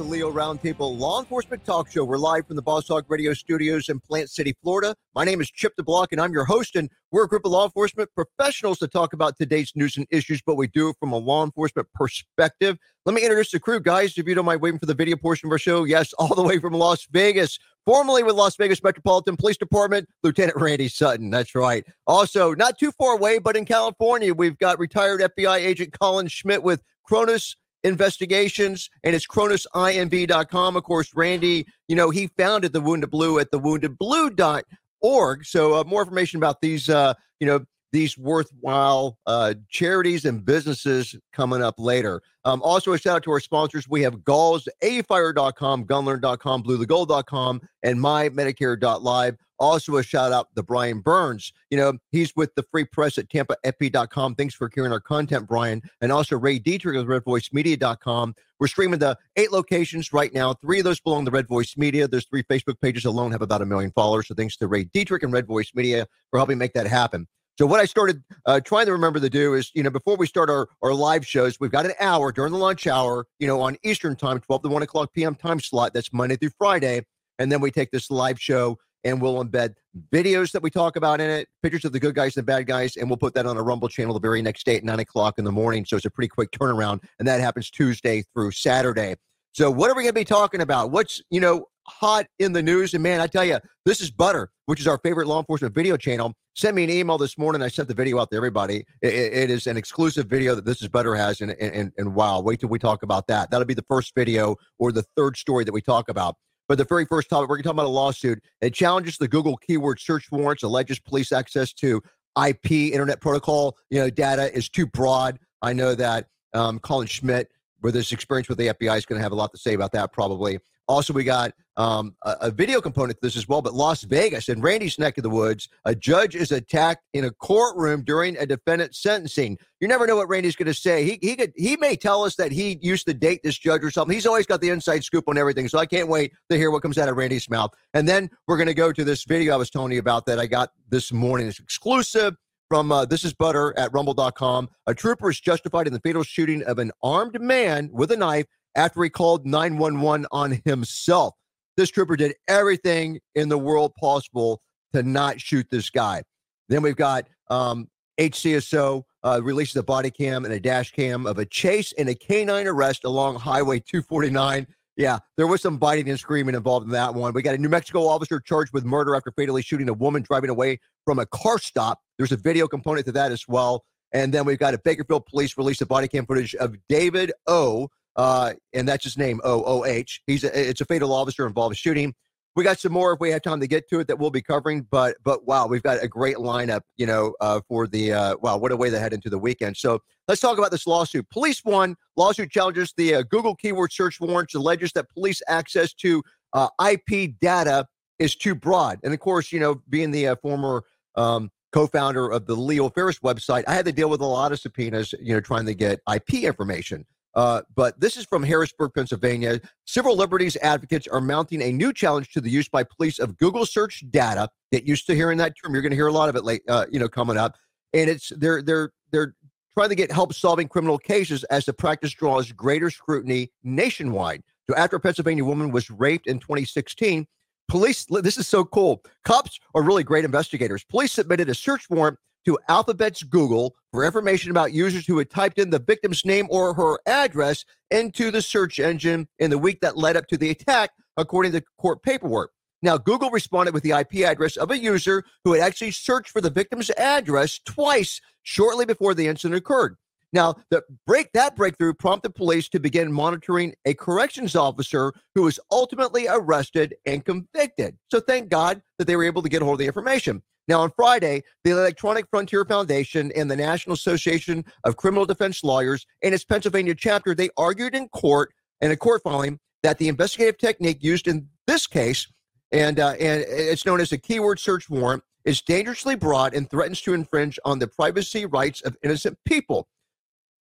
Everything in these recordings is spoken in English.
the Leo Roundtable Law Enforcement Talk Show. We're live from the Boss Hog Radio Studios in Plant City, Florida. My name is Chip DeBlock, and I'm your host. And we're a group of law enforcement professionals to talk about today's news and issues, but we do it from a law enforcement perspective. Let me introduce the crew, guys. If you don't mind waiting for the video portion of our show, yes, all the way from Las Vegas, formerly with Las Vegas Metropolitan Police Department, Lieutenant Randy Sutton. That's right. Also, not too far away, but in California, we've got retired FBI agent Colin Schmitt with Cronus investigations and it's cronusinv.com of course randy you know he founded the wounded blue at the woundedblue.org so uh, more information about these uh you know these worthwhile uh, charities and businesses coming up later. Um, also, a shout out to our sponsors. We have Galls, afire.com, gunlearn.com, bluetogold.com, and mymedicare.live. Also, a shout out to Brian Burns. You know, he's with the free press at tampaepi.com. Thanks for carrying our content, Brian. And also Ray Dietrich of redvoicemedia.com. We're streaming the eight locations right now. Three of those belong to Red Voice Media. There's three Facebook pages alone have about a million followers. So thanks to Ray Dietrich and Red Voice Media for helping make that happen. So what I started uh, trying to remember to do is, you know, before we start our, our live shows, we've got an hour during the lunch hour, you know, on Eastern time, 12 to 1 o'clock p.m. time slot. That's Monday through Friday. And then we take this live show and we'll embed videos that we talk about in it, pictures of the good guys and the bad guys, and we'll put that on a Rumble channel the very next day at 9 o'clock in the morning. So it's a pretty quick turnaround. And that happens Tuesday through Saturday. So what are we going to be talking about? What's, you know, hot in the news? And man, I tell you, this is Butter, which is our favorite law enforcement video channel. Sent me an email this morning. I sent the video out to everybody. it, it is an exclusive video that This is Butter has. And, and, and wow, wait till we talk about that. That'll be the first video or the third story that we talk about. But the very first topic, we're going to talk about a lawsuit. It challenges the Google keyword search warrants, alleges police access to IP Internet Protocol, you know, data is too broad. I know that um, Colin Schmitt, with his experience with the FBI, is going to have a lot to say about that probably. Also, we got um, a, a, video component to this as well. But Las Vegas and Randy's neck of the woods, a judge is attacked in a courtroom during a defendant sentencing. You never know what Randy's going to say. He he could he may tell us that he used to date this judge or something. He's always got the inside scoop on everything. So I can't wait to hear what comes out of Randy's mouth. And then we're going to go to this video I was telling you about that I got this morning. It's exclusive from uh, This Is Butter at Rumble.com. A trooper is justified in the fatal shooting of an armed man with a knife after he called 911 on himself. This trooper did everything in the world possible to not shoot this guy. Then we've got um, HCSO uh, releases a body cam and a dash cam of a chase and a canine arrest along Highway 249. Yeah, there was some biting and screaming involved in that one. We got a New Mexico officer charged with murder after fatally shooting a woman driving away from a car stop. There's a video component to that as well. And then we've got a Bakersfield police release of body cam footage of David O, uh, and that's his name, O O H. He's a, it's a fatal officer involved in shooting. We got some more if we have time to get to it that we'll be covering, but but wow, we've got a great lineup, you know, uh, for the uh, wow, what a way to head into the weekend. So let's talk about this lawsuit. Police won lawsuit challenges the uh, Google keyword search warrants alleges that police access to uh, IP data is too broad, and of course, you know, being the uh, former um, co-founder of the Leo Affairs website, I had to deal with a lot of subpoenas, you know, trying to get IP information. Uh, but this is from Harrisburg, Pennsylvania. Civil liberties advocates are mounting a new challenge to the use by police of Google search data. Get used to hearing that term. You're going to hear a lot of it late, uh, you know, coming up. And it's they're they're they're trying to get help solving criminal cases as the practice draws greater scrutiny nationwide. So after a Pennsylvania woman was raped in 2016, police. This is so cool. Cops are really great investigators. Police submitted a search warrant to Alphabet's Google for information about users who had typed in the victim's name or her address into the search engine in the week that led up to the attack, according to court paperwork. Now, Google responded with the IP address of a user who had actually searched for the victim's address twice shortly before the incident occurred. Now, the break that breakthrough prompted police to begin monitoring a corrections officer who was ultimately arrested and convicted. So thank God that they were able to get hold of the information. Now, on Friday, the Electronic Frontier Foundation and the National Association of Criminal Defense Lawyers and its Pennsylvania chapter, they argued in court in a court filing that the investigative technique used in this case, and uh, and it's known as a keyword search warrant, is dangerously broad and threatens to infringe on the privacy rights of innocent people.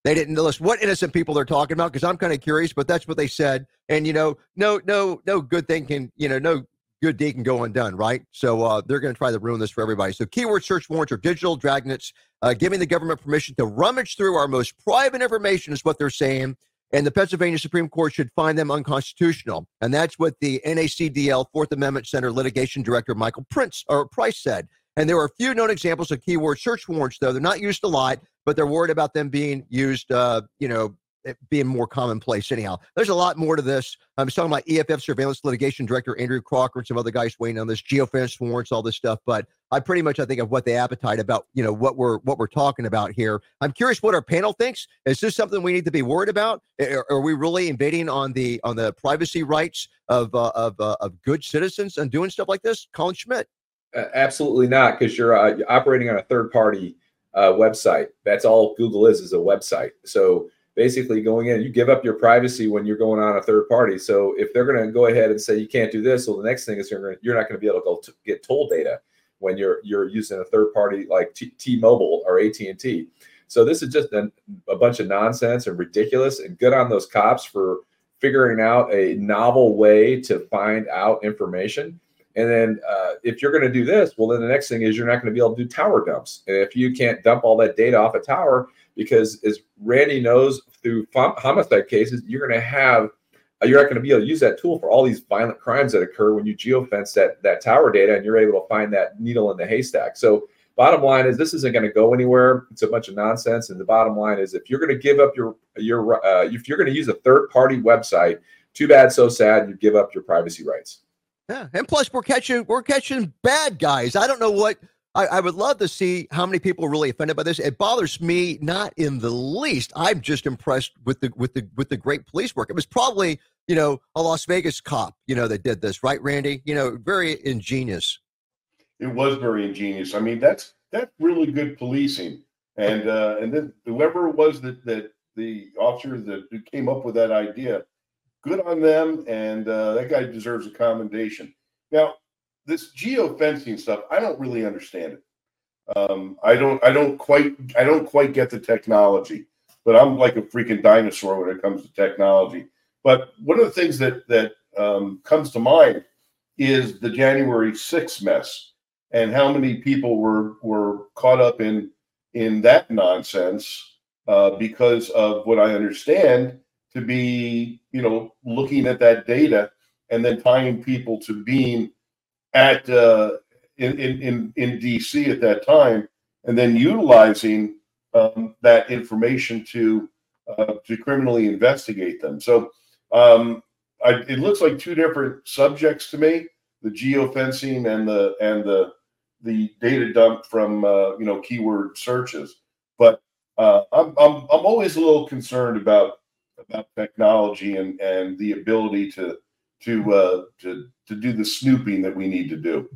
They didn't list what innocent people they're talking about because I'm kind of curious, but that's what they said. And you know, no, no, no good thing can, you know, no good deed can go undone, right? So uh, they're going to try to ruin this for everybody. So keyword search warrants are digital dragnets, uh, giving the government permission to rummage through our most private information is what they're saying. and the Pennsylvania Supreme Court should find them unconstitutional. And that's what the NACDL Fourth Amendment Center litigation director Michael Prince or Price said. And there are a few known examples of keyword search warrants, though they're not used a lot, but they're worried about them being used, uh, you know, being more commonplace anyhow. There's a lot more to this. I was talking about EFF surveillance litigation director Andrew Crocker and some other guys weighing on this geofence warrants, all this stuff. But I pretty much I think of what the appetite about you know what we're what we're talking about here. I'm curious what our panel thinks. Is this something we need to be worried about? Are, are we really invading on the on the privacy rights of uh, of uh, of good citizens and doing stuff like this? Colin Schmitt. Uh, absolutely not, because you're, uh, you're operating on a third party uh, website. That's all Google is is a website. So basically going in, you give up your privacy when you're going on a third party. So if they're going to go ahead and say you can't do this, well, the next thing is you're, gonna, you're not going to be able to to get toll data when you're you're using a third party like T- T-Mobile or AT&T. So this is just a, a bunch of nonsense and ridiculous. And good on those cops for figuring out a novel way to find out information. And then uh, if you're going to do this, well, then the next thing is you're not going to be able to do tower dumps. And if you can't dump all that data off a tower, because as Randy knows through homicide cases, you're going to have you're not going to be able to use that tool for all these violent crimes that occur when you geofence that that tower data and you're able to find that needle in the haystack. So bottom line is this isn't going to go anywhere. It's a bunch of nonsense. And the bottom line is if you're going to give up your your uh, if you're going to use a third party website, too bad, so sad. You give up your privacy rights. Yeah, and plus we're catching we're catching bad guys. I don't know what I, I, would love to see how many people are really offended by this. It bothers me not in the least. I'm just impressed with the with the with the great police work. It was probably you know a Las Vegas cop you know that did this, right, Randy? You know, very ingenious. It was very ingenious. I mean, that's that's really good policing. And uh, and then whoever it was that that the officer that came up with that idea good on them, and uh, that guy deserves a commendation. Now, this geofencing stuff, I don't really understand it. Um, I don't, I don't quite, I don't quite get the technology, but I'm like a freaking dinosaur when it comes to technology. But one of the things that that um, comes to mind is the January 6th mess and how many people were were caught up in in that nonsense uh, because of what I understand to be, you know, looking at that data and then tying people to being at uh, in, in in DC at that time, and then utilizing um, that information to uh, to criminally investigate them. So um, I, it looks like two different subjects to me: the geofencing and the and the the data dump from uh, you know keyword searches. But uh, I'm, I'm I'm always a little concerned about about technology and and the ability to to uh, to to do the snooping that we need to do.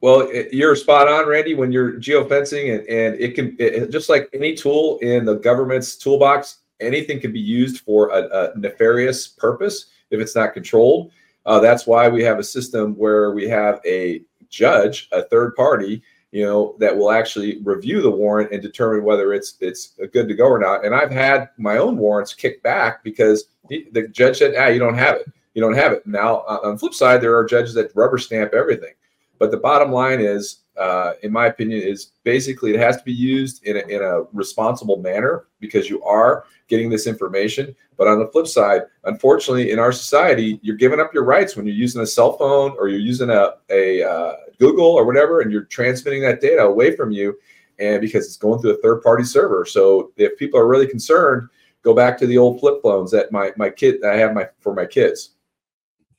Well, you're spot on, Randy. When you're geofencing, and, and it can it, just like any tool in the government's toolbox, anything can be used for a, a nefarious purpose if it's not controlled. Uh, that's why we have a system where we have a judge, a third party, you know, that will actually review the warrant and determine whether it's it's good to go or not. And I've had my own warrants kicked back because the judge said, "Ah, you don't have it. You don't have it." Now, on flip side, there are judges that rubber stamp everything. But the bottom line is, uh, in my opinion, is basically it has to be used in a, in a responsible manner because you are getting this information. But on the flip side, unfortunately, in our society, you're giving up your rights when you're using a cell phone or you're using a, a uh, Google or whatever, and you're transmitting that data away from you, and because it's going through a third party server. So if people are really concerned, go back to the old flip phones that my my kid I have my for my kids.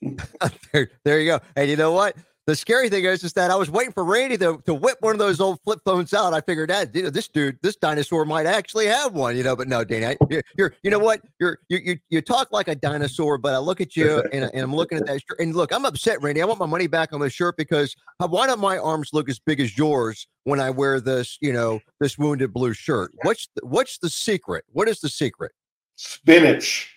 there, there you go. And you know what? The scary thing is, is that I was waiting for Randy to, to whip one of those old flip phones out. I figured that you know, this dude, this dinosaur might actually have one, you know. But no, Danny, you're, you're you know what? You're you you you talk like a dinosaur, but I look at you and, and I'm looking at that shirt. And look, I'm upset, Randy. I want my money back on this shirt because why don't my arms look as big as yours when I wear this, you know, this wounded blue shirt? What's the, what's the secret? What is the secret? Spinach.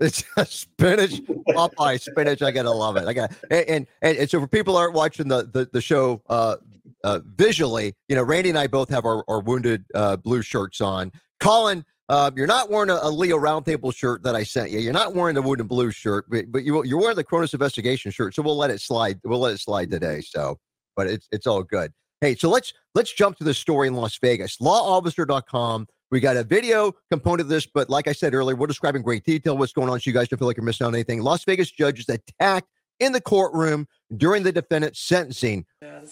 It's spinach, Popeye spinach. I gotta love it. I got and, and and, so for people aren't watching the the, the show uh, uh, visually, you know, Randy and I both have our, our wounded uh, blue shirts on. Colin, uh, you're not wearing a, a, Leo Roundtable shirt that I sent you. You're not wearing the wounded blue shirt, but, but you you're wearing the Cronus investigation shirt. So we'll let it slide. We'll let it slide today. So, but it's it's all good. Hey, so let's let's jump to the story in Las Vegas. Lawofficer.com We got a video component of this, but like I said earlier, we'll describe in great detail what's going on so you guys don't feel like you're missing out on anything. Las Vegas judges attacked in the courtroom during the defendant's sentencing. Yeah,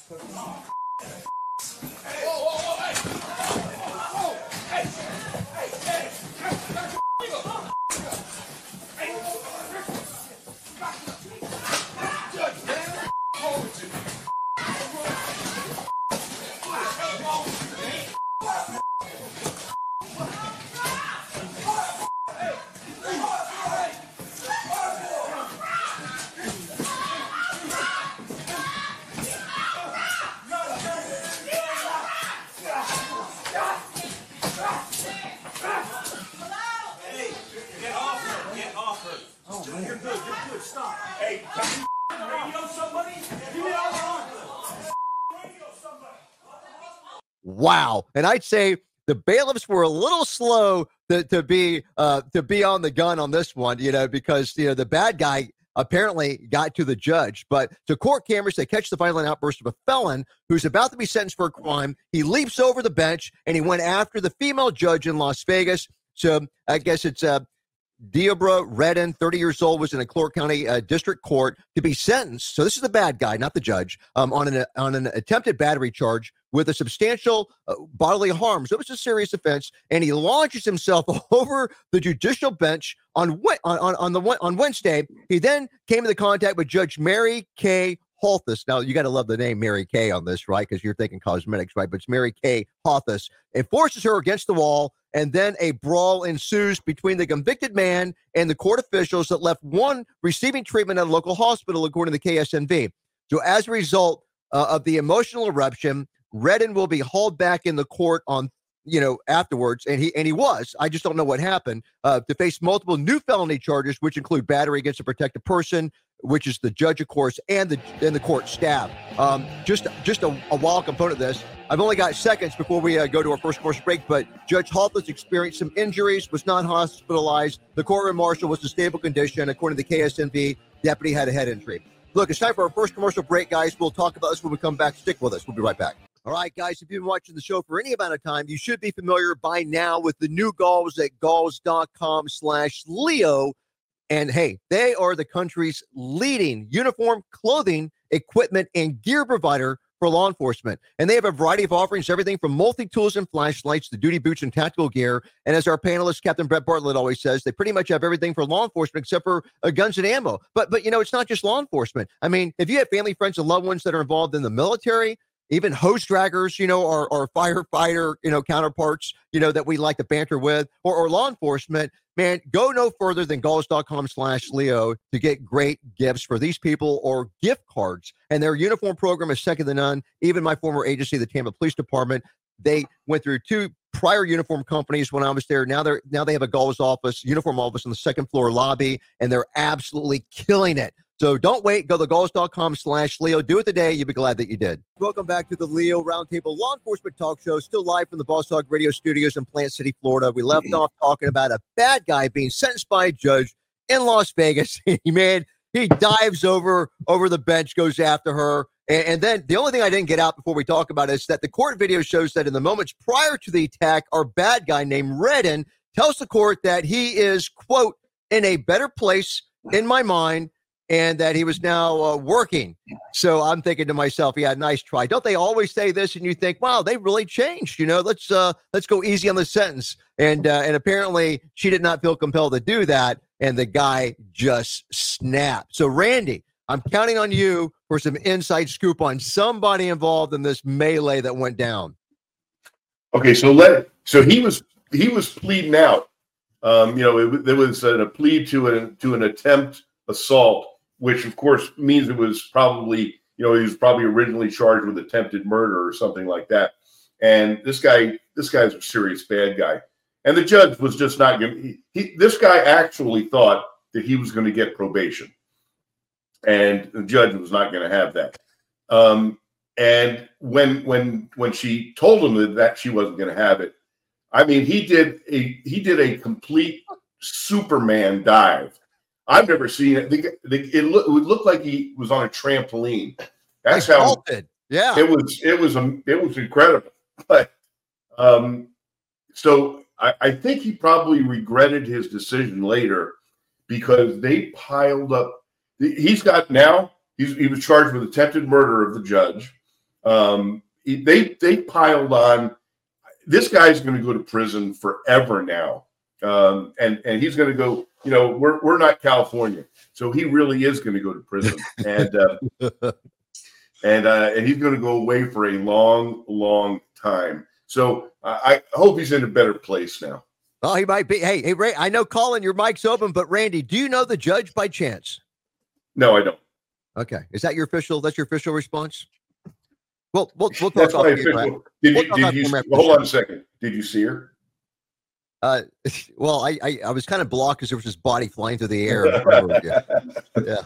Wow. And I'd say the bailiffs were a little slow to, to be uh, to be on the gun on this one, you know, because you know the bad guy apparently got to the judge. But to court cameras, they catch the violent outburst of a felon who's about to be sentenced for a crime. He leaps over the bench and he went after the female judge in Las Vegas. So I guess it's uh, Deobra Redden, 30 years old, was in a Clark County uh, District Court to be sentenced. So this is the bad guy, not the judge, um, on an on an attempted battery charge with a substantial uh, bodily harm. So it was a serious offense, and he launches himself over the judicial bench on on on, on the on Wednesday. He then came into contact with Judge Mary Kay Holthus. Now you got to love the name Mary Kay on this, right? Because you're thinking cosmetics, right? But it's Mary Kay Holthus. It forces her against the wall, and then a brawl ensues between the convicted man and the court officials that left one receiving treatment at a local hospital, according to the KSNV. So as a result uh, of the emotional eruption, Redden will be hauled back in the court on you know afterwards and he and he was i just don't know what happened uh, to face multiple new felony charges which include battery against a protected person which is the judge of course and the and the court staff. Um, just just a, a wild component of this. I've only got seconds before we uh, go to our first course break but judge Holthus experienced some injuries was not hospitalized. The courtroom marshal was in stable condition. According to the ksnv deputy had a head injury. Look it's time for our first commercial break guys. We'll talk about this when we come back. Stick with us. We'll be right back. All right, guys, if you've been watching the show for any amount of time, you should be familiar by now with the new Galls at galls.com slash Leo. And hey, they are the country's leading uniform, clothing, equipment, and gear provider for law enforcement. And they have a variety of offerings, everything from multi tools and flashlights to duty boots and tactical gear. And as our panelist, Captain Brett Bartlett, always says, they pretty much have everything for law enforcement except for uh, guns and ammo. But, but, you know, it's not just law enforcement. I mean, if you have family, friends, and loved ones that are involved in the military, even hose draggers, you know, or, or firefighter, you know, counterparts, you know, that we like to banter with, or, or law enforcement, man, go no further than galls.com slash Leo to get great gifts for these people or gift cards. And their uniform program is second to none. Even my former agency, the Tampa Police Department, they went through two prior uniform companies when I was there. Now they're now they have a Galls office, uniform office on the second floor lobby, and they're absolutely killing it. So don't wait. Go to galls.com slash Leo. Do it today. You'll be glad that you did. Welcome back to the Leo Roundtable Law Enforcement Talk Show, still live from the Boss Hog Radio Studios in Plant City, Florida. We left mm-hmm. off talking about a bad guy being sentenced by a judge in Las Vegas. he made he dives over over the bench, goes after her. And, and, then the only thing I didn't get out before we talk about it is that the court video shows that in the moments prior to the attack, our bad guy named Redden tells the court that he is, quote, in a better place in my mind and that he was now uh, working. So I'm thinking to myself, yeah, nice try. Don't they always say this? And you think, wow, they really changed. You know, let's uh, let's go easy on the sentence. And uh, and apparently she did not feel compelled to do that, and the guy just snapped. So Randy, I'm counting on you for some inside scoop on somebody involved in this melee that went down. Okay, so let so he was he was pleading out. Um, you know, it, there was a, a plea to an to an attempt assault which of course means it was probably, you know, he was probably originally charged with attempted murder or something like that. And this guy, this guy's a serious bad guy. And the judge was just not going. He, this guy actually thought that he was going to get probation, and the judge was not going to have that. Um, and when when when she told him that, that she wasn't going to have it, I mean, he did a he did a complete Superman dive I've never seen it. it, look, it would look like he was on a trampoline. That's how vaulted. Yeah, it was. It was. Um, it was incredible. But um, so I, I think he probably regretted his decision later because they piled up. He's got now. He's, he was charged with attempted murder of the judge. Um, he, they they piled on. This guy's going to go to prison forever now, um, and and he's going to go. You know, we're we're not California, so he really is going to go to prison, and uh, and uh, and he's going to go away for a long, long time. So I hope he's in a better place now. Oh, he might be. Hey, hey, Ray, I know, Colin, your mic's open, but Randy, do you know the judge by chance? No, I don't. Okay, is that your official? That's your official response. Well, we'll, we'll talk That's about my official. Did you, did you hold on a second? Did you see her? Uh, well, I, I, I was kind of blocked because there was this body flying through the air. yeah. yeah.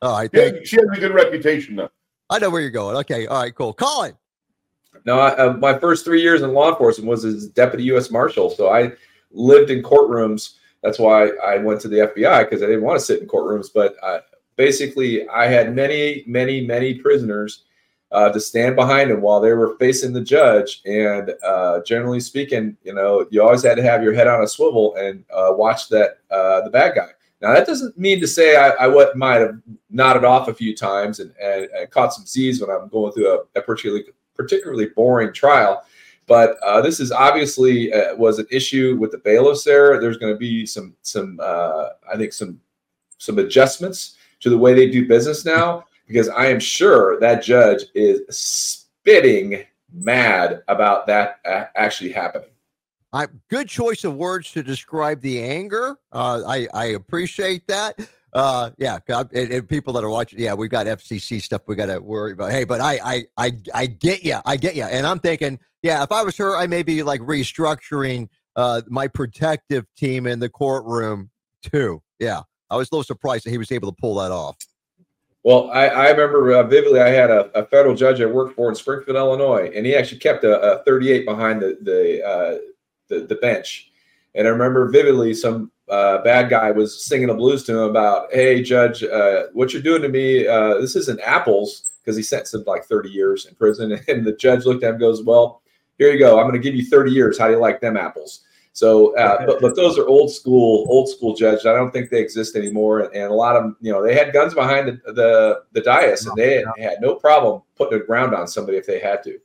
All right. Yeah, she has a good reputation, though. I know where you're going. Okay. All right. Cool. Colin. No, I, uh, my first three years in law enforcement was as deputy U.S. Marshal. So I lived in courtrooms. That's why I went to the FBI because I didn't want to sit in courtrooms. But uh, basically, I had many, many, many prisoners uh, to stand behind him while they were facing the judge. And uh, generally speaking, you know, you always had to have your head on a swivel and uh, watch that uh, the bad guy. Now that doesn't mean to say I, I might have nodded off a few times and, and, and caught some Z's when I'm going through a, a particularly particularly boring trial. But uh, this is obviously uh, was an issue with the bailiffs there. There's going to be some some uh, I think some some adjustments to the way they do business now because I am sure that judge is spitting mad about that actually happening. I, good choice of words to describe the anger. Uh, I, I appreciate that. Uh, yeah, and, and, people that are watching, yeah, we've got FCC stuff we got to worry about. Hey, but I, I, I, I get you, I get you, and I'm thinking, yeah, if I was her, I may be like restructuring uh, my protective team in the courtroom too. Yeah, I was a little surprised that he was able to pull that off. Well, I, I remember uh, vividly. I had a, a, federal judge I worked for in Springfield, Illinois, and he actually kept a, a 38 behind the the, uh, the the bench. And I remember vividly some uh, bad guy was singing a blues to him about, "Hey, Judge, uh, what you're doing to me? Uh, this isn't apples," because he sentenced him like 30 years in prison. And the judge looked at him, goes, "Well, here you go. I'm going to give you 30 years. How do you like them apples?" So, uh, but, but those are old school, old school judges. I don't think they exist anymore. And a lot of them, you know, they had guns behind the the, the dais, and they had no problem putting a ground on somebody if they had to.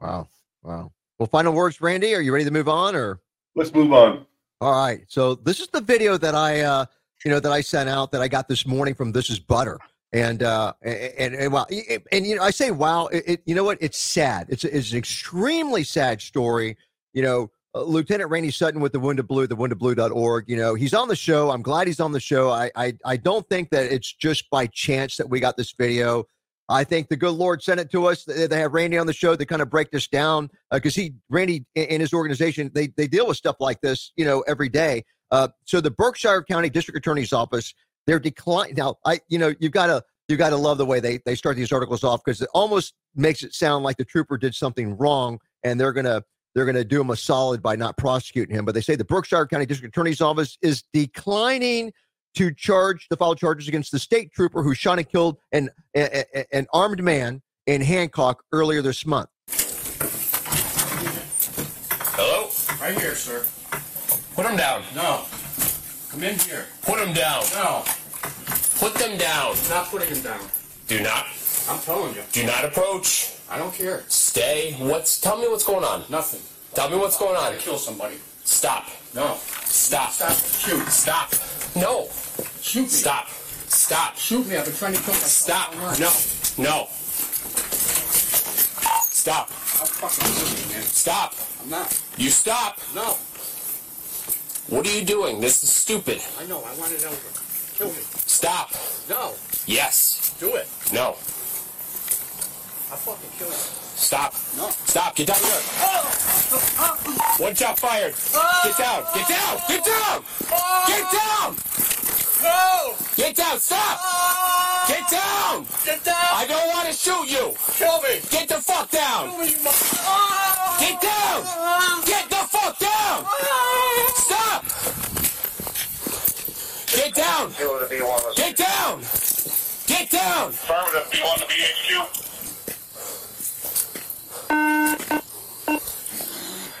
Wow, wow. Well, final words, Randy. Are you ready to move on, or let's move on? All right. So this is the video that I, uh, you know, that I sent out that I got this morning from This Is Butter. And uh, and and wow, and, and you know, I say wow. It, it, you know what? It's sad. It's it's an extremely sad story. You know, uh, Lieutenant Randy Sutton with the Wounded Blue, the woundedblue.org. You know, he's on the show. I'm glad he's on the show. I, I I don't think that it's just by chance that we got this video. I think the good Lord sent it to us. They, have Randy on the show to kind of break this down because uh, he, Randy, and his organization, they they deal with stuff like this, you know, every day. Uh, so the Berkshire County District Attorney's Office, they're declining. Now, I, you know, you've got to you got to love the way they they start these articles off because it almost makes it sound like the trooper did something wrong and they're gonna they're gonna do him a solid by not prosecuting him. But they say the Berkshire County District Attorney's Office is declining to charge the file charges against the state trooper who shot and killed an, a, a, an armed man in Hancock earlier this month. Hello? Right here, sir. Put him down. No. Come in here. Put him down. No. Put them down. Not putting him down. Do not. I'm telling you. Do not approach. I don't care. Stay. What's? Tell me what's going on. Nothing. Tell me what's going on. I kill somebody. Stop. No. Stop. Stop. Shoot. Stop. No. Shoot me. Stop. Stop. Shoot me. I've been trying to kill myself. Stop. No. No. Stop. I'm fucking shooting, man. Stop. I'm not. You stop. No. What are you doing? This is stupid. I know. I want it over. Kill me. Stop. No. Yes. Do it. No. I'll fucking kill you. Stop. No. Stop. Get down here. One shot fired. Get down. Get down. Get down. Get down. No. Get down. Stop. Get down. Get down. I don't want to shoot you. Kill me. Get the fuck down. Me, you mo- Ah! Get down. Get the fuck down. Stop. Get down. Get down. Get down. Affirmative, B1 to BHQ. We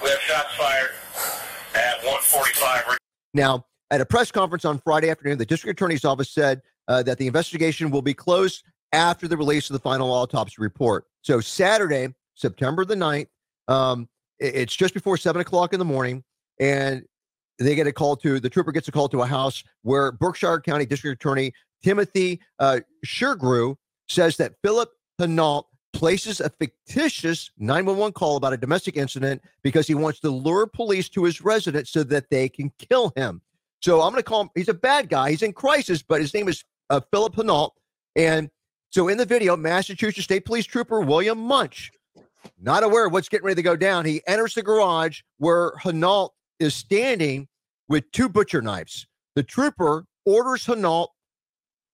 have shots fired at Now, at a press conference on Friday afternoon, the district attorney's office said uh, that the investigation will be closed after the release of the final autopsy report. So, Saturday, September the 9th, um, it's just before seven o'clock in the morning, and they get a call to the trooper gets a call to a house where Berkshire County District Attorney Timothy uh, Shugrue says that Philip Hinault places a fictitious 911 call about a domestic incident because he wants to lure police to his residence so that they can kill him. So I'm going to call him, he's a bad guy. He's in crisis, but his name is uh, Philip Hinault. And so in the video, Massachusetts State Police Trooper William Munch, not aware of what's getting ready to go down, he enters the garage where Hinault is standing with two butcher knives. The trooper orders Hinault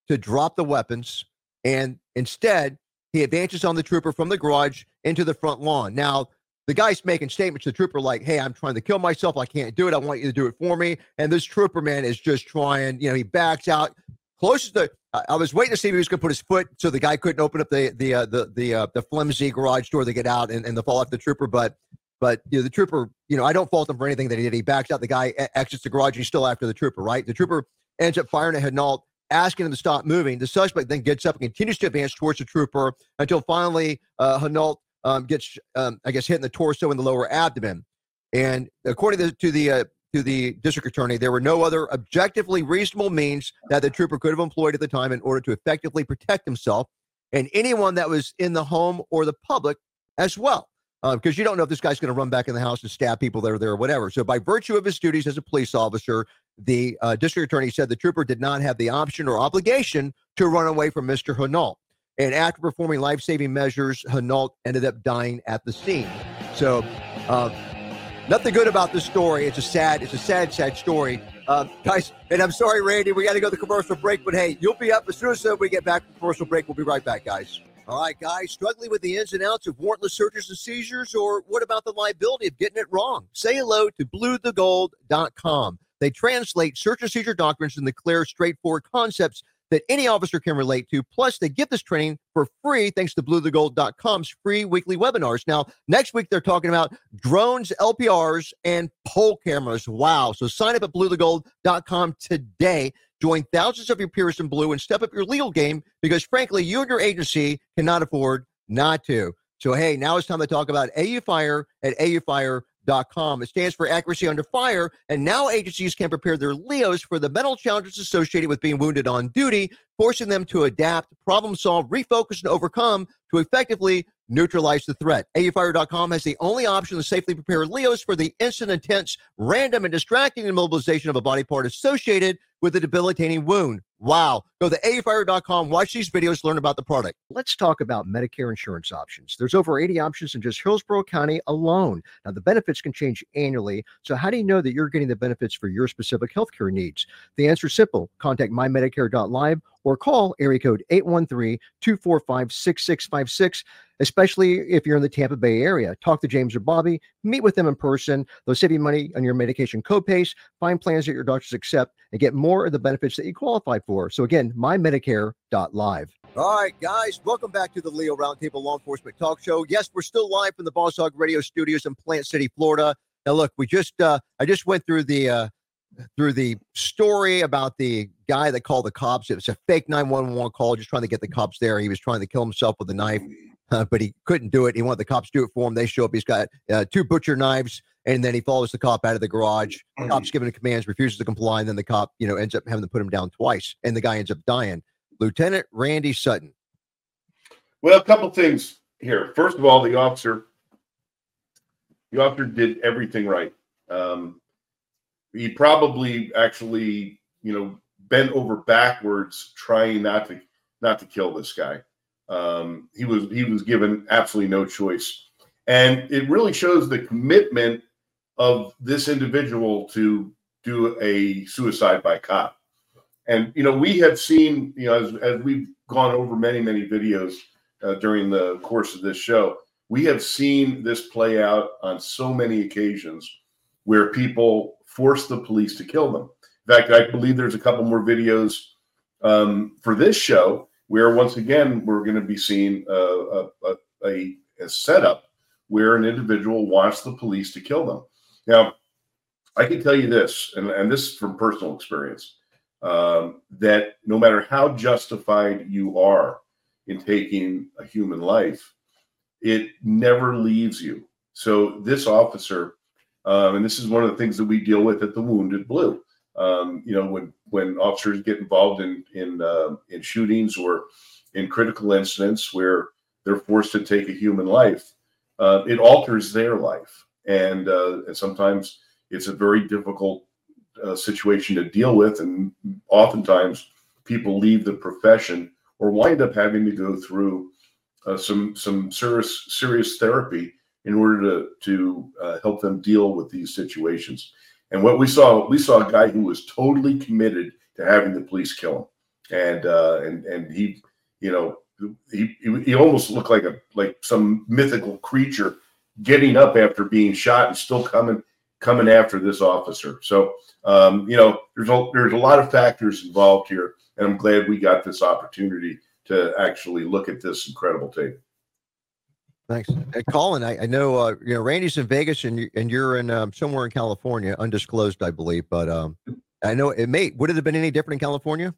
to drop the weapons, and instead, he advances on the trooper from the garage into the front lawn. Now, the guy's making statements to the trooper like, "Hey, I'm trying to kill myself. I can't do it. I want you to do it for me." And this trooper man is just trying. You know, he backs out closest to. I was waiting to see if he was going to put his foot so the guy couldn't open up the the uh, the the uh, the flimsy garage door to get out and, and the fall off the trooper. But but you know, the trooper, you know, I don't fault him for anything that he did. He backs out. The guy exits the garage. He's still after the trooper, right? The trooper ends up firing at Hinault, asking him to stop moving. The suspect then gets up and continues to advance towards the trooper until finally uh, Hinault um, gets, um, I guess, hit in the torso and the lower abdomen. And according to, to the uh, to the district attorney, there were no other objectively reasonable means that the trooper could have employed at the time in order to effectively protect himself and anyone that was in the home or the public as well. Because you don't know if this guy's going to run back in the house and stab people that are there or whatever. So, by virtue of his duties as a police officer, the uh, district attorney said the trooper did not have the option or obligation to run away from Mr. Hinault. And after performing life saving measures, Hinault ended up dying at the scene. So, uh, nothing good about this story. It's a sad, it's a sad, sad story. Uh, guys, and I'm sorry, Randy, we got to go to the commercial break, but hey, you'll be up as soon as we get back from commercial break. We'll be right back, guys. All right, guys, struggling with the ins and outs of warrantless searches and seizures, or what about the liability of getting it wrong? Say hello to bluetogold.com. They translate search and seizure doctrines into clear, straightforward concepts that any officer can relate to. Plus, they give this training for free thanks to bluetogold.com's free weekly webinars. Now, next week, they're talking about drones, LPRs, and pole cameras. Wow. So sign up at bluetogold.com today. Join thousands of your peers in blue and step up your legal game because, frankly, you and your agency cannot afford not to. So, hey, now it's time to talk about AU Fire at aufire.com. It stands for accuracy under fire, and now agencies can prepare their LEOs for the mental challenges associated with being wounded on duty, forcing them to adapt, problem solve, refocus, and overcome to effectively neutralize the threat. AUFire.com has the only option to safely prepare LEOs for the instant, intense, random, and distracting immobilization of a body part associated with a debilitating wound. Wow. Go to AUFire.com, watch these videos, learn about the product. Let's talk about Medicare insurance options. There's over 80 options in just Hillsborough County alone. Now, the benefits can change annually. So, how do you know that you're getting the benefits for your specific healthcare needs? The answer is simple contact mymedicare.live or call area code 813 245 6656, especially if you're in the Tampa Bay area. Talk to James or Bobby, meet with them in person. They'll save you money on your medication copays, find plans that your doctors accept, and get more of the benefits that you qualify for. So, again, mymedicare.live. All right, guys, welcome back to the Leo Roundtable Law Enforcement Talk Show. Yes, we're still live from the Boss Hog Radio Studios in Plant City, Florida. Now, look, we just uh, I just went through the uh, through the story about the guy that called the cops. It was a fake 911 call, just trying to get the cops there. He was trying to kill himself with a knife, uh, but he couldn't do it. He wanted the cops to do it for him. They show up. He's got uh, two butcher knives, and then he follows the cop out of the garage. Cop's giving commands, refuses to comply, and then the cop, you know, ends up having to put him down twice, and the guy ends up dying. Lieutenant Randy Sutton. Well, a couple things here. First of all, the officer, the officer did everything right. Um, he probably actually, you know, bent over backwards trying not to not to kill this guy. Um, he was he was given absolutely no choice, and it really shows the commitment of this individual to do a suicide by cop. And you know, we have seen, you know, as, as we've gone over many many videos uh, during the course of this show, we have seen this play out on so many occasions where people force the police to kill them. In fact, I believe there's a couple more videos um, for this show where, once again, we're going to be seeing a, a, a, a setup where an individual wants the police to kill them. Now, I can tell you this, and, and this is from personal experience, um, that no matter how justified you are in taking a human life, it never leaves you. So this officer, um, and this is one of the things that we deal with at the Wounded Blue. Um, you know, when when officers get involved in in uh, in shootings or in critical incidents where they're forced to take a human life, uh, it alters their life, and uh, and sometimes it's a very difficult uh, situation to deal with, and oftentimes people leave the profession or wind up having to go through uh, some some serious serious therapy in order to to uh, help them deal with these situations. And what we saw, we saw a guy who was totally committed to having the police kill him, and uh, and and he, you know, he, he almost looked like a like some mythical creature getting up after being shot and still coming coming after this officer. So um, you know, there's a there's a lot of factors involved here, and I'm glad we got this opportunity to actually look at this incredible tape. Thanks, Colin. I, I know uh, you know Randy's in Vegas, and you, and you're in um, somewhere in California, undisclosed, I believe. But um, I know it may. Would it have been any different in California?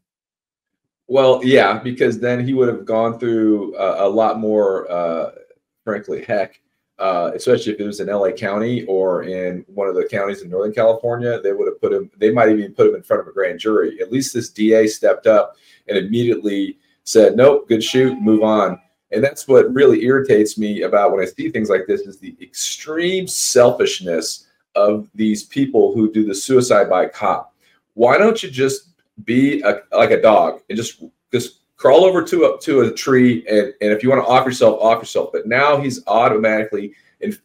Well, yeah, because then he would have gone through a, a lot more, uh, frankly, heck, uh, especially if it was in LA County or in one of the counties in Northern California. They would have put him, they might even put him in front of a grand jury. At least this DA stepped up and immediately said, nope, good shoot, move on. And that's what really irritates me about when I see things like this is the extreme selfishness of these people who do the suicide by cop. Why don't you just be a, like a dog and just just crawl over to a to a tree and, and if you want to off yourself, off yourself. But now he's automatically and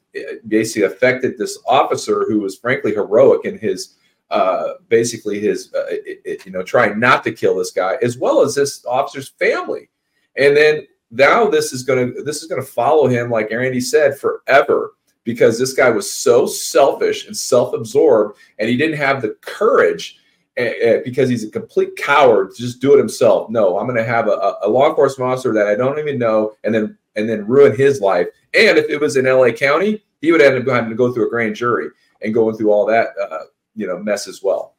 basically affected this officer who was frankly heroic in his uh, basically his uh, it, it, you know trying not to kill this guy as well as this officer's family. And then now this is going to this is going to follow him like Andy said forever because this guy was so selfish and self-absorbed and he didn't have the courage uh, because he's a complete coward to just do it himself. No, I'm going to have a, a, law enforcement officer that I don't even know, and then and then ruin his life. And if it was in L.A. County, he would end up having to go through a grand jury and going through all that, uh, you know, mess as well.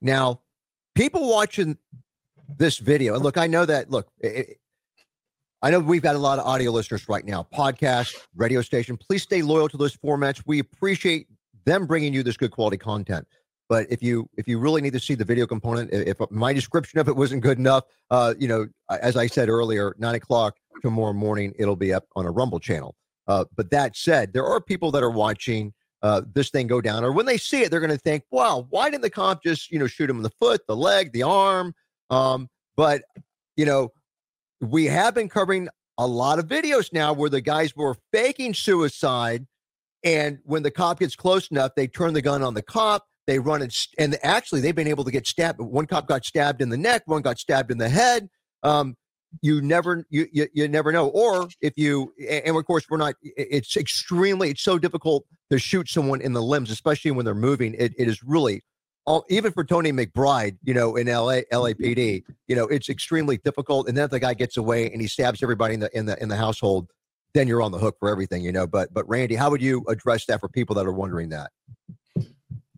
Now, people watching this video, and look, I know that. Look, it, I know we've got a lot of audio listeners right now, podcast, radio station. Please stay loyal to those formats. We appreciate them bringing you this good quality content. But if you if you really need to see the video component, if my description of it wasn't good enough, uh, you know, as I said earlier, nine o'clock tomorrow morning, it'll be up on a Rumble channel. Uh, but that said, there are people that are watching uh, this thing go down, or when they see it, they're going to think, "Wow, why didn't the cop just you know shoot him in the foot, the leg, the arm?" Um, but you know, we have been covering a lot of videos now where the guys were faking suicide, and when the cop gets close enough, they turn the gun on the cop they run and, and actually they've been able to get stabbed. One cop got stabbed in the neck, one got stabbed in the head. Um, you never you, you, you never know or if you and of course we're not it's extremely it's so difficult to shoot someone in the limbs especially when they're moving it, it is really all, even for tony mcbride you know in la mm-hmm. lapd you know it's extremely difficult and then if the guy gets away and he stabs everybody in the in the in the household then you're on the hook for everything you know but but randy how would you address that for people that are wondering that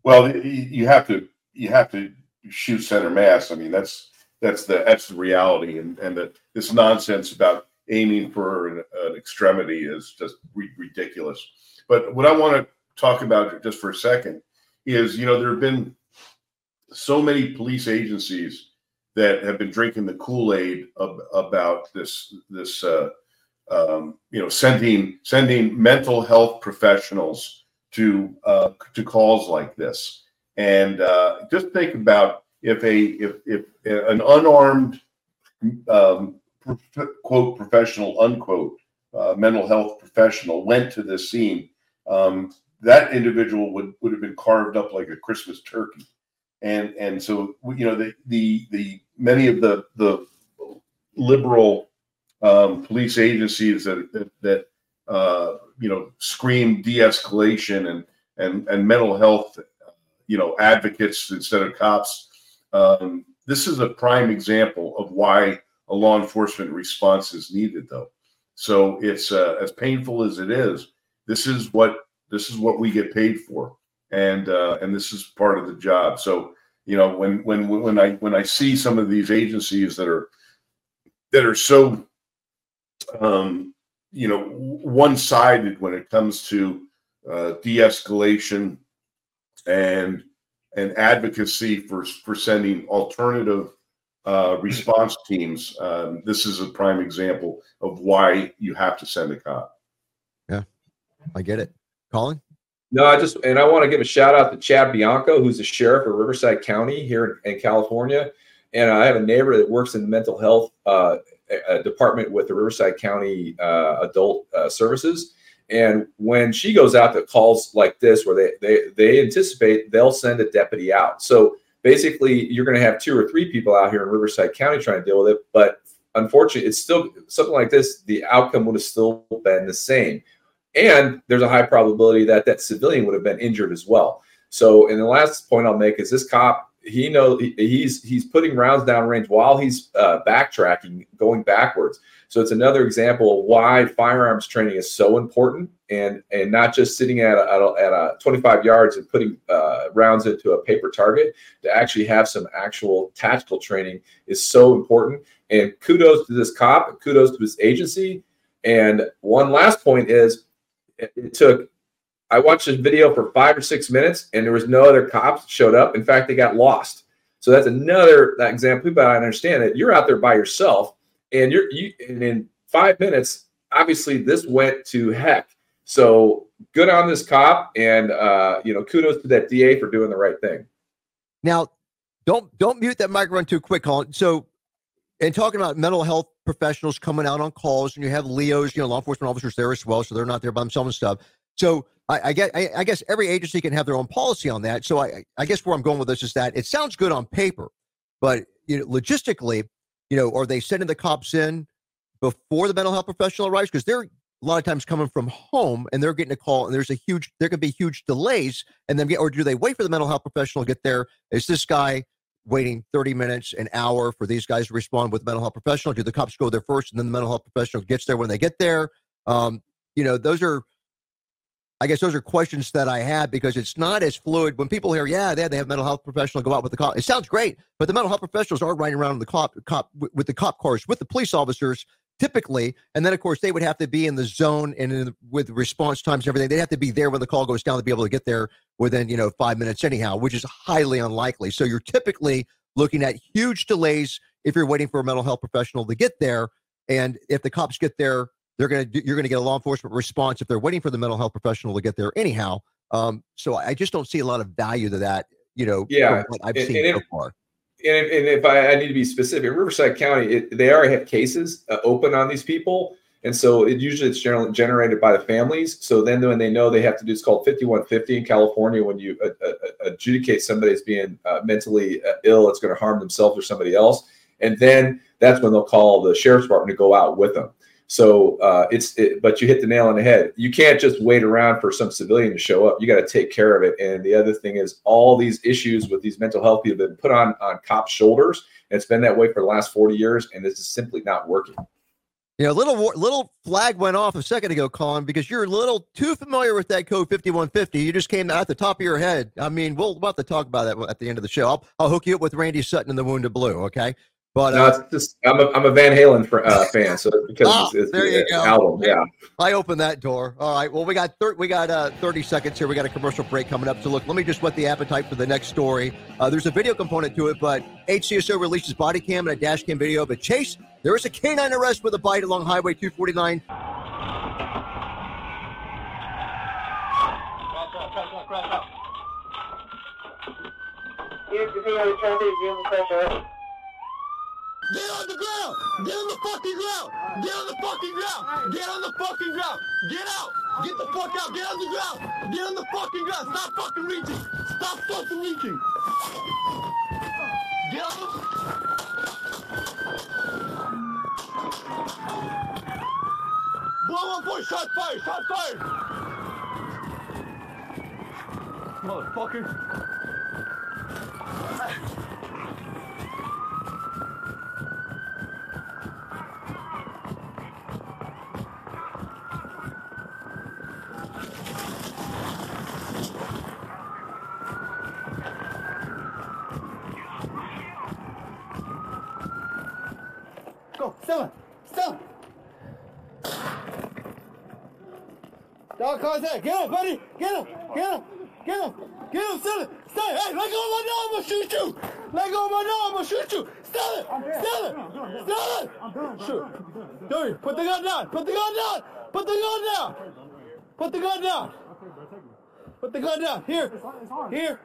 well, you have to you have to shoot center mass. I mean, that's that's the that's the reality, and and that this nonsense about aiming for an, an extremity is just re- ridiculous. But what I want to talk about just for a second is, you know, there have been so many police agencies that have been drinking the Kool Aid about this this uh, um, you know sending sending mental health professionals to uh, to calls like this. And uh, just think about if a if if an unarmed um, quote professional unquote uh, mental health professional went to this scene, um, that individual would would have been carved up like a Christmas turkey. And and so you know the the the many of the the liberal um, police agencies that that, that uh, you know scream de-escalation and and and mental health you know advocates instead of cops um, this is a prime example of why a law enforcement response is needed though. So it's uh, as painful as it is this is what this is what we get paid for and uh, and this is part of the job. So you know when when when I when I see some of these agencies that are that are so um, you know one sided when it comes to uh, de-escalation and and advocacy for for sending alternative uh, response teams. Um, this is a prime example of why you have to send a cop. Yeah, I get it. Colin? No, I just and I want to give a shout out to Chad Bianco, who's the sheriff of Riverside County here in, California, and I have a neighbor that works in the mental health uh, department with the Riverside County uh, Adult uh, Services. And when she goes out to calls like this, where they they they anticipate they'll send a deputy out. So basically, you're going to have two or three people out here in Riverside County trying to deal with it. But unfortunately, it's still something like this. The outcome would have still been the same and there's a high probability that that civilian would have been injured as well. So, and the last point I'll make is this cop. He know he's he's putting rounds down range while he's uh, backtracking, going backwards. So it's another example of why firearms training is so important, and and not just sitting at a, at a, at a 25 yards and putting uh, rounds into a paper target. To actually have some actual tactical training is so important. And kudos to this cop, kudos to his agency. And one last point is it took I watched a video for five or six minutes, and there was no other cops showed up. In fact, they got lost. So that's another that example. But I understand that you're out there by yourself, and you're you and in five minutes. Obviously, this went to heck. So good on this cop, and uh, you know, kudos to that DA for doing the right thing. Now, don't don't mute that microphone too quick, Colin. So, and talking about mental health professionals coming out on calls, and you have Leos, you know, law enforcement officers there as well, so they're not there by themselves and stuff. So I, I get, I, I, guess every agency can have their own policy on that. So I, I guess where I'm going with this is that it sounds good on paper, but you know, logistically, you know, are they sending the cops in before the mental health professional arrives? Because they're a lot of times coming from home and they're getting a call, and there's a huge, there could be huge delays, and then get, or do they wait for the mental health professional to get there? Is this guy waiting 30 minutes, an hour for these guys to respond with mental health professional? Do the cops go there first and then the mental health professional gets there when they get there? Um, you know, those are, I guess, those are questions that I have because it's not as fluid. When people hear, yeah, they, they have mental health professional go out with the cop, it sounds great, but the mental health professionals are riding around in the cop, cop with the cop cars with the police officers typically. And then, of course, they would have to be in the zone and in, with response times and everything. They'd have to be there when the call goes down to be able to get there within, you know, five minutes anyhow, which is highly unlikely. So you're typically looking at huge delays if you're waiting for a mental health professional to get there. And if the cops get there, they're going to you're going to get a law enforcement response if they're waiting for the mental health professional to get there anyhow. Um, so I just don't see a lot of value to that. You know, yeah, what I've seen and so it, far. And, and if I, I, need to be specific, Riverside County, it, they already have cases uh, open on these people. And so it usually it's generally generated by the families. So then when they know they have to do, it's called 5150 in California. When you uh, uh, adjudicate somebody as being uh, mentally uh, ill, it's going to harm themselves or somebody else. And then that's when they'll call the sheriff's department to go out with them. So uh, it's, it, but you hit the nail on the head. You can't just wait around for some civilian to show up. You got to take care of it. And the other thing is, all these issues with these mental health people have been put on on cops' shoulders. And it's been that way for the last 40 years, and this is simply not working. You know, little little flag went off a second ago, Colin, because you're a little too familiar with that code 5150. You just came out the top of your head. I mean, we'll, we'll have to talk about that at the end of the show. I'll, I'll hook you up with Randy Sutton and the Wounded Blue, okay? But no, uh, it's just I'm a, I'm a Van Halen for, uh, fan, so because Ah, it's, it's there the you go. album, yeah. I opened that door. All right. Well, we got thir- we got uh, 30 seconds here. We got a commercial break coming up. So look, let me just whet the appetite for the next story. Uh, there's a video component to it, but HCSO releases body cam and a dash cam video of a chase. There is a canine arrest with a bite along Highway 249. Here's the video traffic, vehicle pressure. Get on the ground! Get on the fucking ground! Get on the fucking ground! Get on the fucking ground! Get out! Get the fuck out! Get on the ground! Get on the fucking ground! Stop fucking reaching! Stop fucking reaching! Get on the... Blow on four! Shot fire! Shot fire! Motherfucker! Seven, seven. Dog contact. Get him, buddy. Get him. Get him. Get him. Get him, seven. Stay. Hey, let go of my dog. I'm gonna shoot you. Let go of my dog. I'm gonna shoot you. Seven. Seven. Seven. Shoot. Dude, put the gun down. Put the gun down. Put the gun down. Put the gun down. Put the gun down. Here. Here.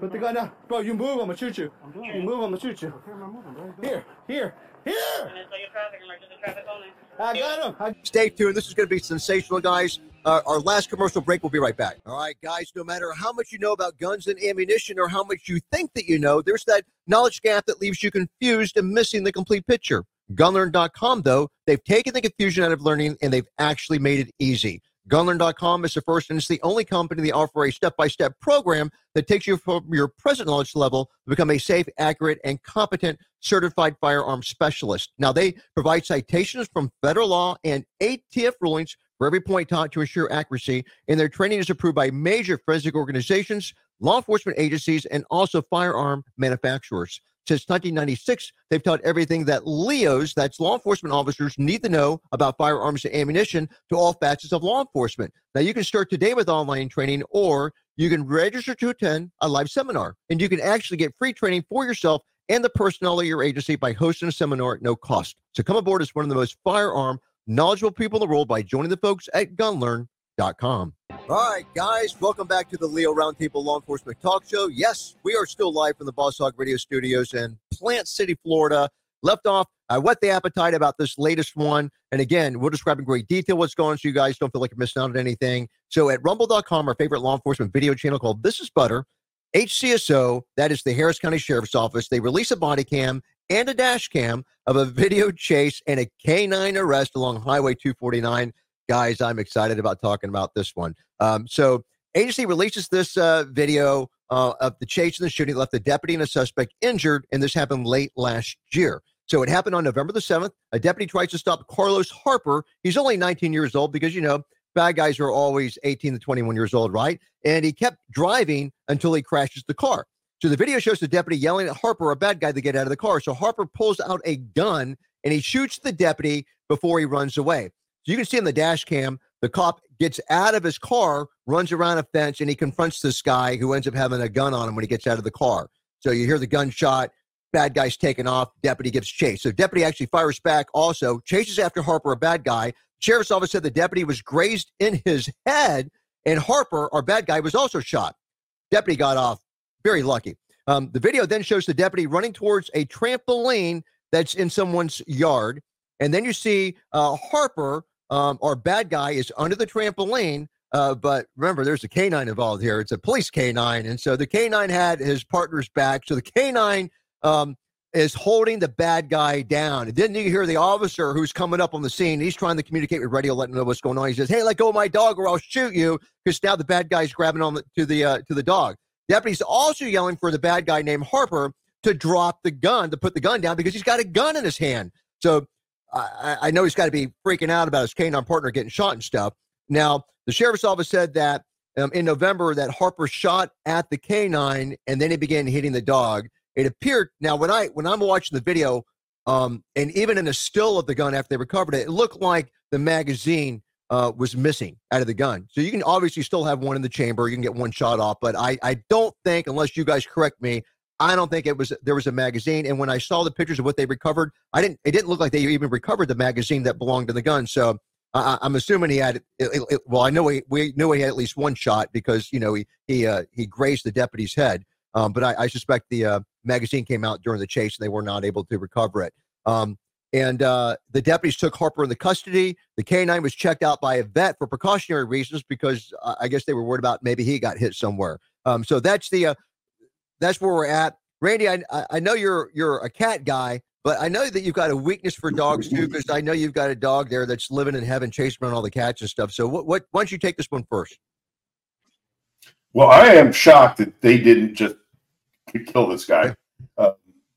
Put the gun down. Bro, you move, I'm gonna shoot you. You move, I'm gonna shoot you. Here, here, here! I got him. I Stay tuned. This is going to be sensational, guys. Uh, our last commercial break. We'll be right back. All right, guys. No matter how much you know about guns and ammunition or how much you think that you know, there's that knowledge gap that leaves you confused and missing the complete picture. Gunlearn.com, though, they've taken the confusion out of learning and they've actually made it easy. Gunlearn.com is the first and it's the only company that offer a step-by-step program that takes you from your present knowledge level to become a safe, accurate, and competent certified firearm specialist. Now, they provide citations from federal law and ATF rulings for every point taught to ensure accuracy, and their training is approved by major forensic organizations, law enforcement agencies, and also firearm manufacturers. Since 1996, they've taught everything that LEOs, that's law enforcement officers, need to know about firearms and ammunition to all facets of law enforcement. Now, you can start today with online training, or you can register to attend a live seminar, and you can actually get free training for yourself and the personnel of your agency by hosting a seminar at no cost. So come aboard as one of the most firearm knowledgeable people in the world by joining the folks at gunlearn.com. All right, guys, welcome back to the Leo Roundtable Law Enforcement Talk Show. Yes, we are still live from the Boss Hog Radio Studios in Plant City, Florida. Left off, I whet the appetite about this latest one. And again, we'll describe in great detail what's going on so you guys don't feel like you're missing out on anything. So at rumble.com, our favorite law enforcement video channel called This is Butter, HCSO, that is the Harris County Sheriff's Office, they release a body cam and a dash cam of a video chase and a K9 arrest along Highway 249. Guys, I'm excited about talking about this one. Um, so, agency releases this uh, video uh, of the chase and the shooting, left the deputy and a suspect injured, and this happened late last year. So, it happened on November the 7th. A deputy tries to stop Carlos Harper. He's only 19 years old because, you know, bad guys are always 18 to 21 years old, right? And he kept driving until he crashes the car. So the video shows the deputy yelling at Harper, a bad guy, to get out of the car. So Harper pulls out a gun and he shoots the deputy before he runs away. So you can see in the dash cam, the cop gets out of his car, runs around a fence, and he confronts this guy who ends up having a gun on him when he gets out of the car. So you hear the gunshot, bad guy's taken off, deputy gives chase. So deputy actually fires back also, chases after Harper, a bad guy. Sheriff's office said the deputy was grazed in his head, and Harper, our bad guy, was also shot. Deputy got off very lucky. Um, the video then shows the deputy running towards a trampoline that's in someone's yard. And then you see uh, Harper, um, our bad guy, is under the trampoline. Uh, but remember, there's a canine involved here. It's a police canine. And so the canine had his partner's back. So the canine um, is holding the bad guy down. And then you hear the officer who's coming up on the scene. He's trying to communicate with radio, letting know what's going on. He says, "Hey, let go of my dog, or I'll shoot you." Because now the bad guy's grabbing on the, to the uh, to the dog. Deputy's also yelling for the bad guy named Harper to drop the gun, to put the gun down because he's got a gun in his hand. So I, I know he's got to be freaking out about his canine partner getting shot and stuff. Now, the sheriff's office said that um, in November that Harper shot at the canine and then he began hitting the dog. It appeared now when I when I'm watching the video, um, and even in the still of the gun after they recovered it, it looked like the magazine uh, was missing out of the gun. So you can obviously still have one in the chamber. You can get one shot off, but I I don't think, unless you guys correct me, I don't think it was there was a magazine. And when I saw the pictures of what they recovered, I didn't. It didn't look like they even recovered the magazine that belonged to the gun. So I, I'm assuming he had. It, it, it, well, I know he we knew he had at least one shot because you know he he uh, he grazed the deputy's head. Um, but I, I suspect the uh, magazine came out during the chase and they were not able to recover it. Um, and uh, the deputies took Harper into custody. The canine was checked out by a vet for precautionary reasons because uh, I guess they were worried about maybe he got hit somewhere. Um, so that's the uh, that's where we're at. Randy, I, I know you're you're a cat guy, but I know that you've got a weakness for dogs too because I know you've got a dog there that's living in heaven, chasing around all the cats and stuff. So what what why don't you take this one first? Well, I am shocked that they didn't just kill this guy. Uh,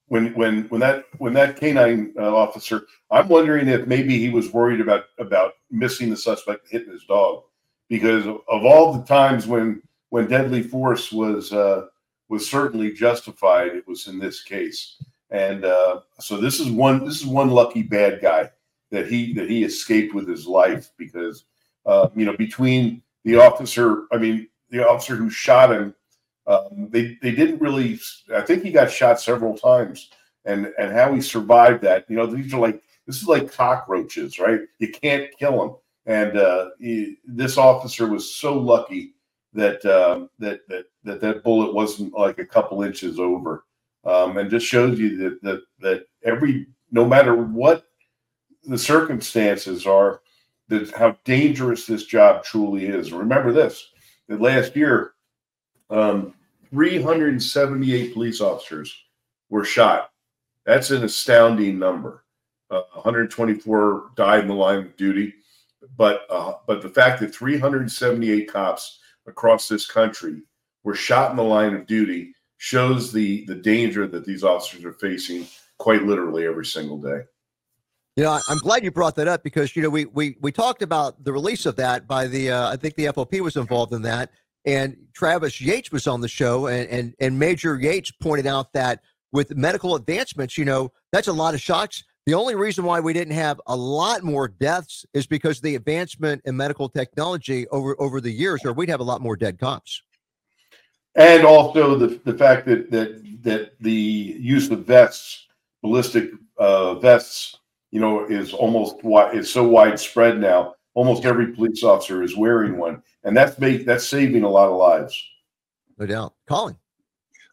when when when that when that canine uh, officer, I'm wondering if maybe he was worried about about missing the suspect hitting his dog, because of, of all the times when when deadly force was uh, was certainly justified. It was in this case, and uh, so this is one this is one lucky bad guy that he that he escaped with his life because uh, you know between the officer, I mean the officer who shot him, um, they they didn't really. I think he got shot several times, and and how he survived that. You know these are like this is like cockroaches, right? You can't kill them, and uh, he, this officer was so lucky that uh, that that that that bullet wasn't like a couple inches over, um, and just shows you that that that every no matter what the circumstances are, that how dangerous this job truly is. Remember this: that last year, um, 378 police officers were shot. That's an astounding number. Uh, 124 died in the line of duty, but uh, but the fact that 378 cops across this country were shot in the line of duty shows the the danger that these officers are facing quite literally every single day. You know, I'm glad you brought that up because you know we we we talked about the release of that by the uh, I think the FOP was involved in that, and Travis Yates was on the show, and and and Major Yates pointed out that with medical advancements, you know, that's a lot of shots. The only reason why we didn't have a lot more deaths is because of the advancement in medical technology over over the years, or we'd have a lot more dead cops. And also the the fact that that that the use of vests, ballistic uh, vests, you know, is almost wi- is so widespread now. Almost every police officer is wearing one, and that's make, that's saving a lot of lives. No doubt, Colin.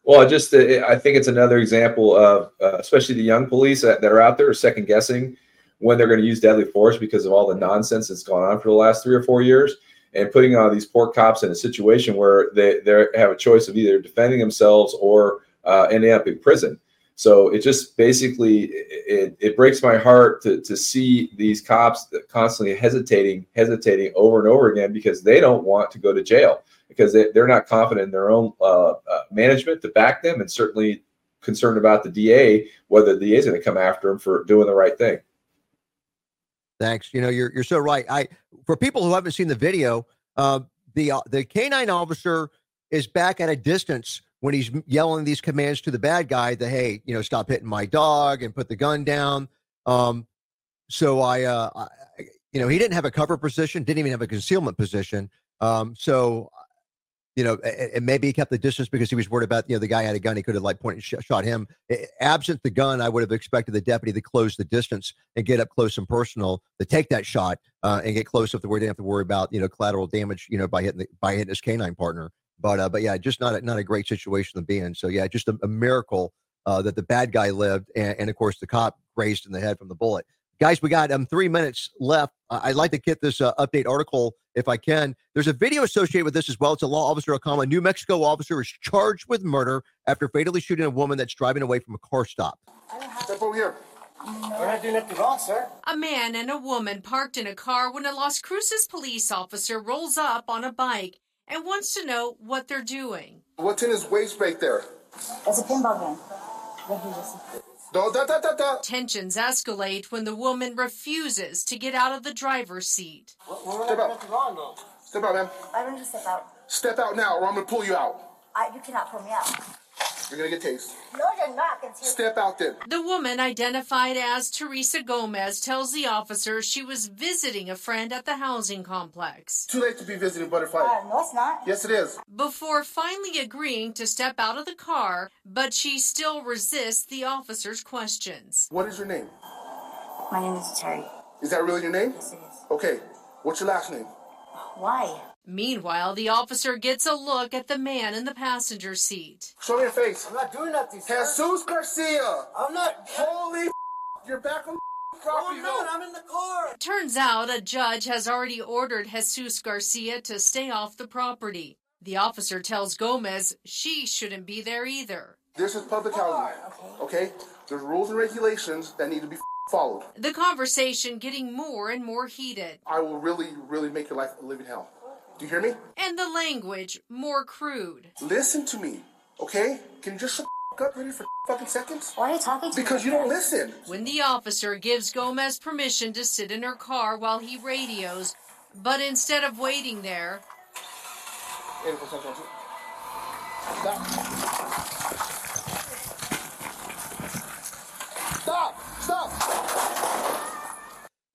Well, I just uh, I think it's another example of, uh, especially the young police that, that are out there second guessing when they're going to use deadly force because of all the nonsense that's gone on for the last three or four years, and putting all these poor cops in a situation where they they have a choice of either defending themselves or uh, ending up in prison. So it just basically it, it breaks my heart to, to see these cops constantly hesitating, hesitating over and over again because they don't want to go to jail because they, they're not confident in their own uh, uh, management to back them and certainly concerned about the DA, whether the DA is going to come after them for doing the right thing. Thanks. You know, you're you're so right. I for people who haven't seen the video, uh, the the canine officer is back at a distance when he's yelling these commands to the bad guy. The hey, you know, stop hitting my dog and put the gun down. Um, so I, uh, I, you know, he didn't have a cover position, didn't even have a concealment position. Um, so you know, and, maybe he kept the distance because he was worried about, you know, the guy had a gun. He could have like pointed, sh- shot him. Absent the gun, I would have expected the deputy to close the distance and get up close and personal to take that shot uh, and get close enough to where they have to worry about, you know, collateral damage, you know, by hitting the, by hitting his canine partner. But uh, but yeah, just not a, not a great situation to be in. So yeah, just a, a miracle uh, that the bad guy lived, and, and of course the cop grazed in the head from the bullet. Guys, we got um three minutes left. Uh, I'd like to get this uh, update article if I can. There's a video associated with this as well. It's a law officer, a New Mexico officer is charged with murder after fatally shooting a woman that's driving away from a car stop. Step over here. We're not doing nothing wrong, sir. A man and a woman parked in a car when a Las Cruces police officer rolls up on a bike and wants to know what they're doing. What's in his waist right there? It's a pinball game. What he was- Da, da, da, da, da. Tensions escalate when the woman refuses to get out of the driver's seat. Step out. Step out, man. I don't just step out. Step out now, or I'm gonna pull you out. I, you cannot pull me out. You're gonna get tased. No, you're not. It's your- Step out then. The woman, identified as Teresa Gomez, tells the officer she was visiting a friend at the housing complex. Too late to be visiting Butterfly. Uh, no, it's not. Yes, it is. Before finally agreeing to step out of the car, but she still resists the officer's questions. What is your name? My name is Terry. Is that really your name? Yes, it is. Okay. What's your last name? Why? Meanwhile, the officer gets a look at the man in the passenger seat. Show me your face. I'm not doing nothing, sir. Jesus Garcia. I'm not. Holy you're back on oh, No, property. I'm not. I'm in the car. Turns out a judge has already ordered Jesus Garcia to stay off the property. The officer tells Gomez she shouldn't be there either. This is public housing. Okay? There's rules and regulations that need to be followed. The conversation getting more and more heated, I will really, really make your life a living hell. Do you hear me? and the language more crude. Listen to me. Okay? Can you just shut the up really for fucking seconds? Why are you talking to me? Because you don't listen. When the officer gives Gomez permission to sit in her car while he radios, but instead of waiting there, Stop! Stop!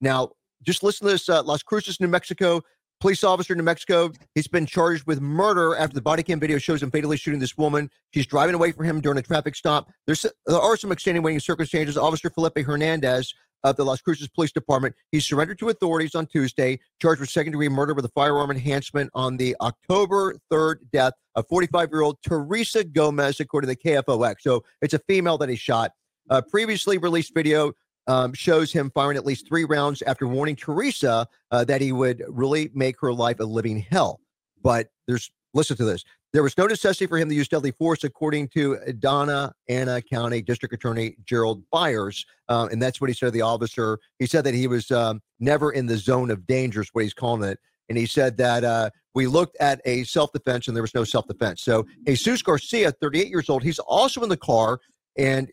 Now, just listen to this. Uh, Las Cruces, New Mexico. Police officer in New Mexico. He's been charged with murder after the body cam video shows him fatally shooting this woman. She's driving away from him during a traffic stop. There's there are some extenuating circumstances. Officer Felipe Hernandez of the Las Cruces Police Department. He surrendered to authorities on Tuesday, charged with second degree murder with a firearm enhancement on the October 3rd death of 45 year old Teresa Gomez, according to the KFOX. So it's a female that he shot. Uh, previously released video um, shows him firing at least three rounds after warning Teresa uh, that he would really make her life a living hell. But there's, listen to this. There was no necessity for him to use deadly force, according to Doña Ana County District Attorney Gerald Byers. Uh, and that's what he said to the officer. He said that he was um, never in the zone of danger, is what he's calling it. And he said that uh, we looked at a self defense and there was no self defense. So Jesus Garcia, 38 years old, he's also in the car. And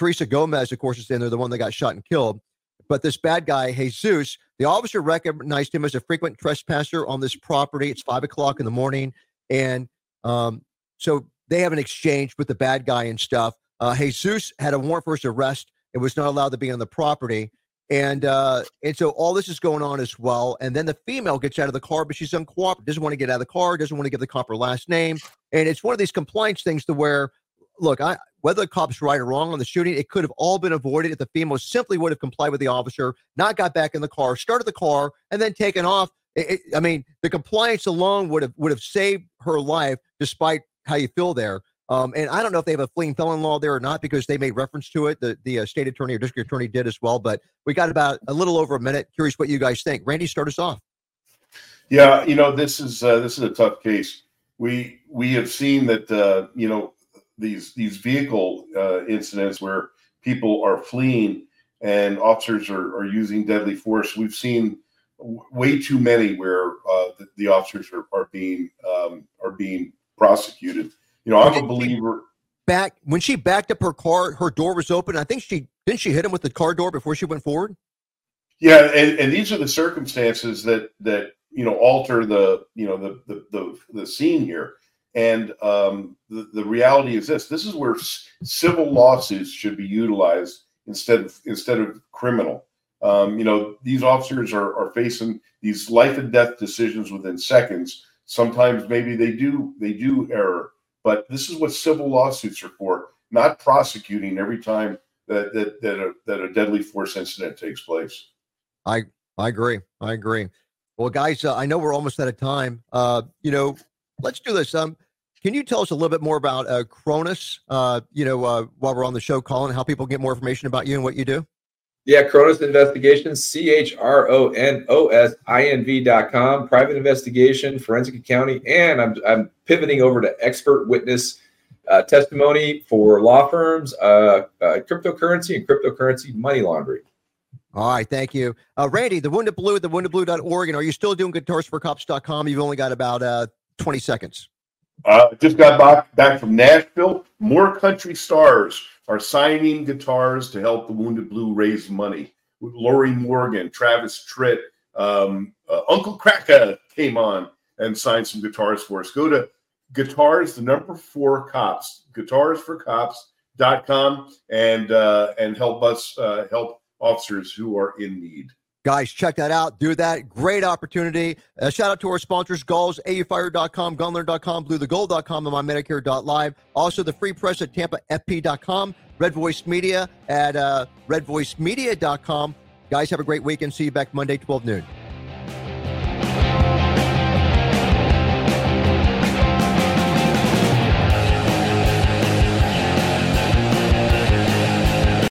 Teresa Gomez, of course, is in there, the one that got shot and killed. But this bad guy, Jesus, the officer recognized him as a frequent trespasser on this property. It's five o'clock in the morning. And um, so they have an exchange with the bad guy and stuff. Uh, Jesus had a warrant for his arrest and was not allowed to be on the property. And uh, and so all this is going on as well. And then the female gets out of the car, but she's uncooperative, doesn't want to get out of the car, doesn't want to give the cop her last name. And it's one of these compliance things to where, look, I whether the cop's right or wrong on the shooting, it could have all been avoided if the female simply would have complied with the officer, not got back in the car, started the car, and then taken off. It, it, I mean, the compliance alone would have would have saved her life, despite how you feel there. Um, and I don't know if they have a fleeing felon law there or not because they made reference to it. The the uh, state attorney or district attorney did as well. But we got about a little over a minute. Curious what you guys think. Randy, start us off. Yeah, you know this is uh, this is a tough case. We we have seen that uh, you know these these vehicle uh, incidents where people are fleeing and officers are, are using deadly force. We've seen w- way too many where uh, the, the officers are, are being um, are being prosecuted. You know, I'm a believer. Back when she backed up her car, her door was open. I think she didn't she hit him with the car door before she went forward. Yeah, and, and these are the circumstances that that you know alter the you know the the the, the scene here. And um, the, the reality is this: this is where civil lawsuits should be utilized instead of instead of criminal. Um, you know, these officers are, are facing these life and death decisions within seconds. Sometimes maybe they do they do error, but this is what civil lawsuits are for, not prosecuting every time that that that a, that a deadly force incident takes place. I I agree. I agree. Well, guys, uh, I know we're almost out of time. Uh, you know, let's do this. Um, can you tell us a little bit more about uh, Chronos? Uh, you know, uh, while we're on the show, Colin, how people get more information about you and what you do? Yeah, Chronos Investigations, C H R O N O S I N V dot com, private investigation, forensic accounting, and I'm, I'm pivoting over to expert witness uh, testimony for law firms, uh, uh, cryptocurrency, and cryptocurrency money laundering. All right, thank you. Uh, Randy, the Wounded Blue at the woundedblue.org. And are you still doing guitarsforcops.com? You've only got about uh, 20 seconds. Uh, just got back, back from Nashville. More country stars are signing guitars to help the Wounded Blue raise money. Lorrie Morgan, Travis Tritt, um, uh, Uncle Kracker came on and signed some guitars for us. Go to guitars, the number four cops, guitarsforcops.com and uh, and help us uh, help officers who are in need. Guys, check that out. Do that. Great opportunity. Uh, shout out to our sponsors, Gulls, AUFire.com, Gunlearn.com, BlueToGold.com, and MyMedicare.live. Also, the free press at TampaFP.com, Red Voice Media at uh, RedVoiceMedia.com. Guys, have a great weekend. See you back Monday, 12 noon.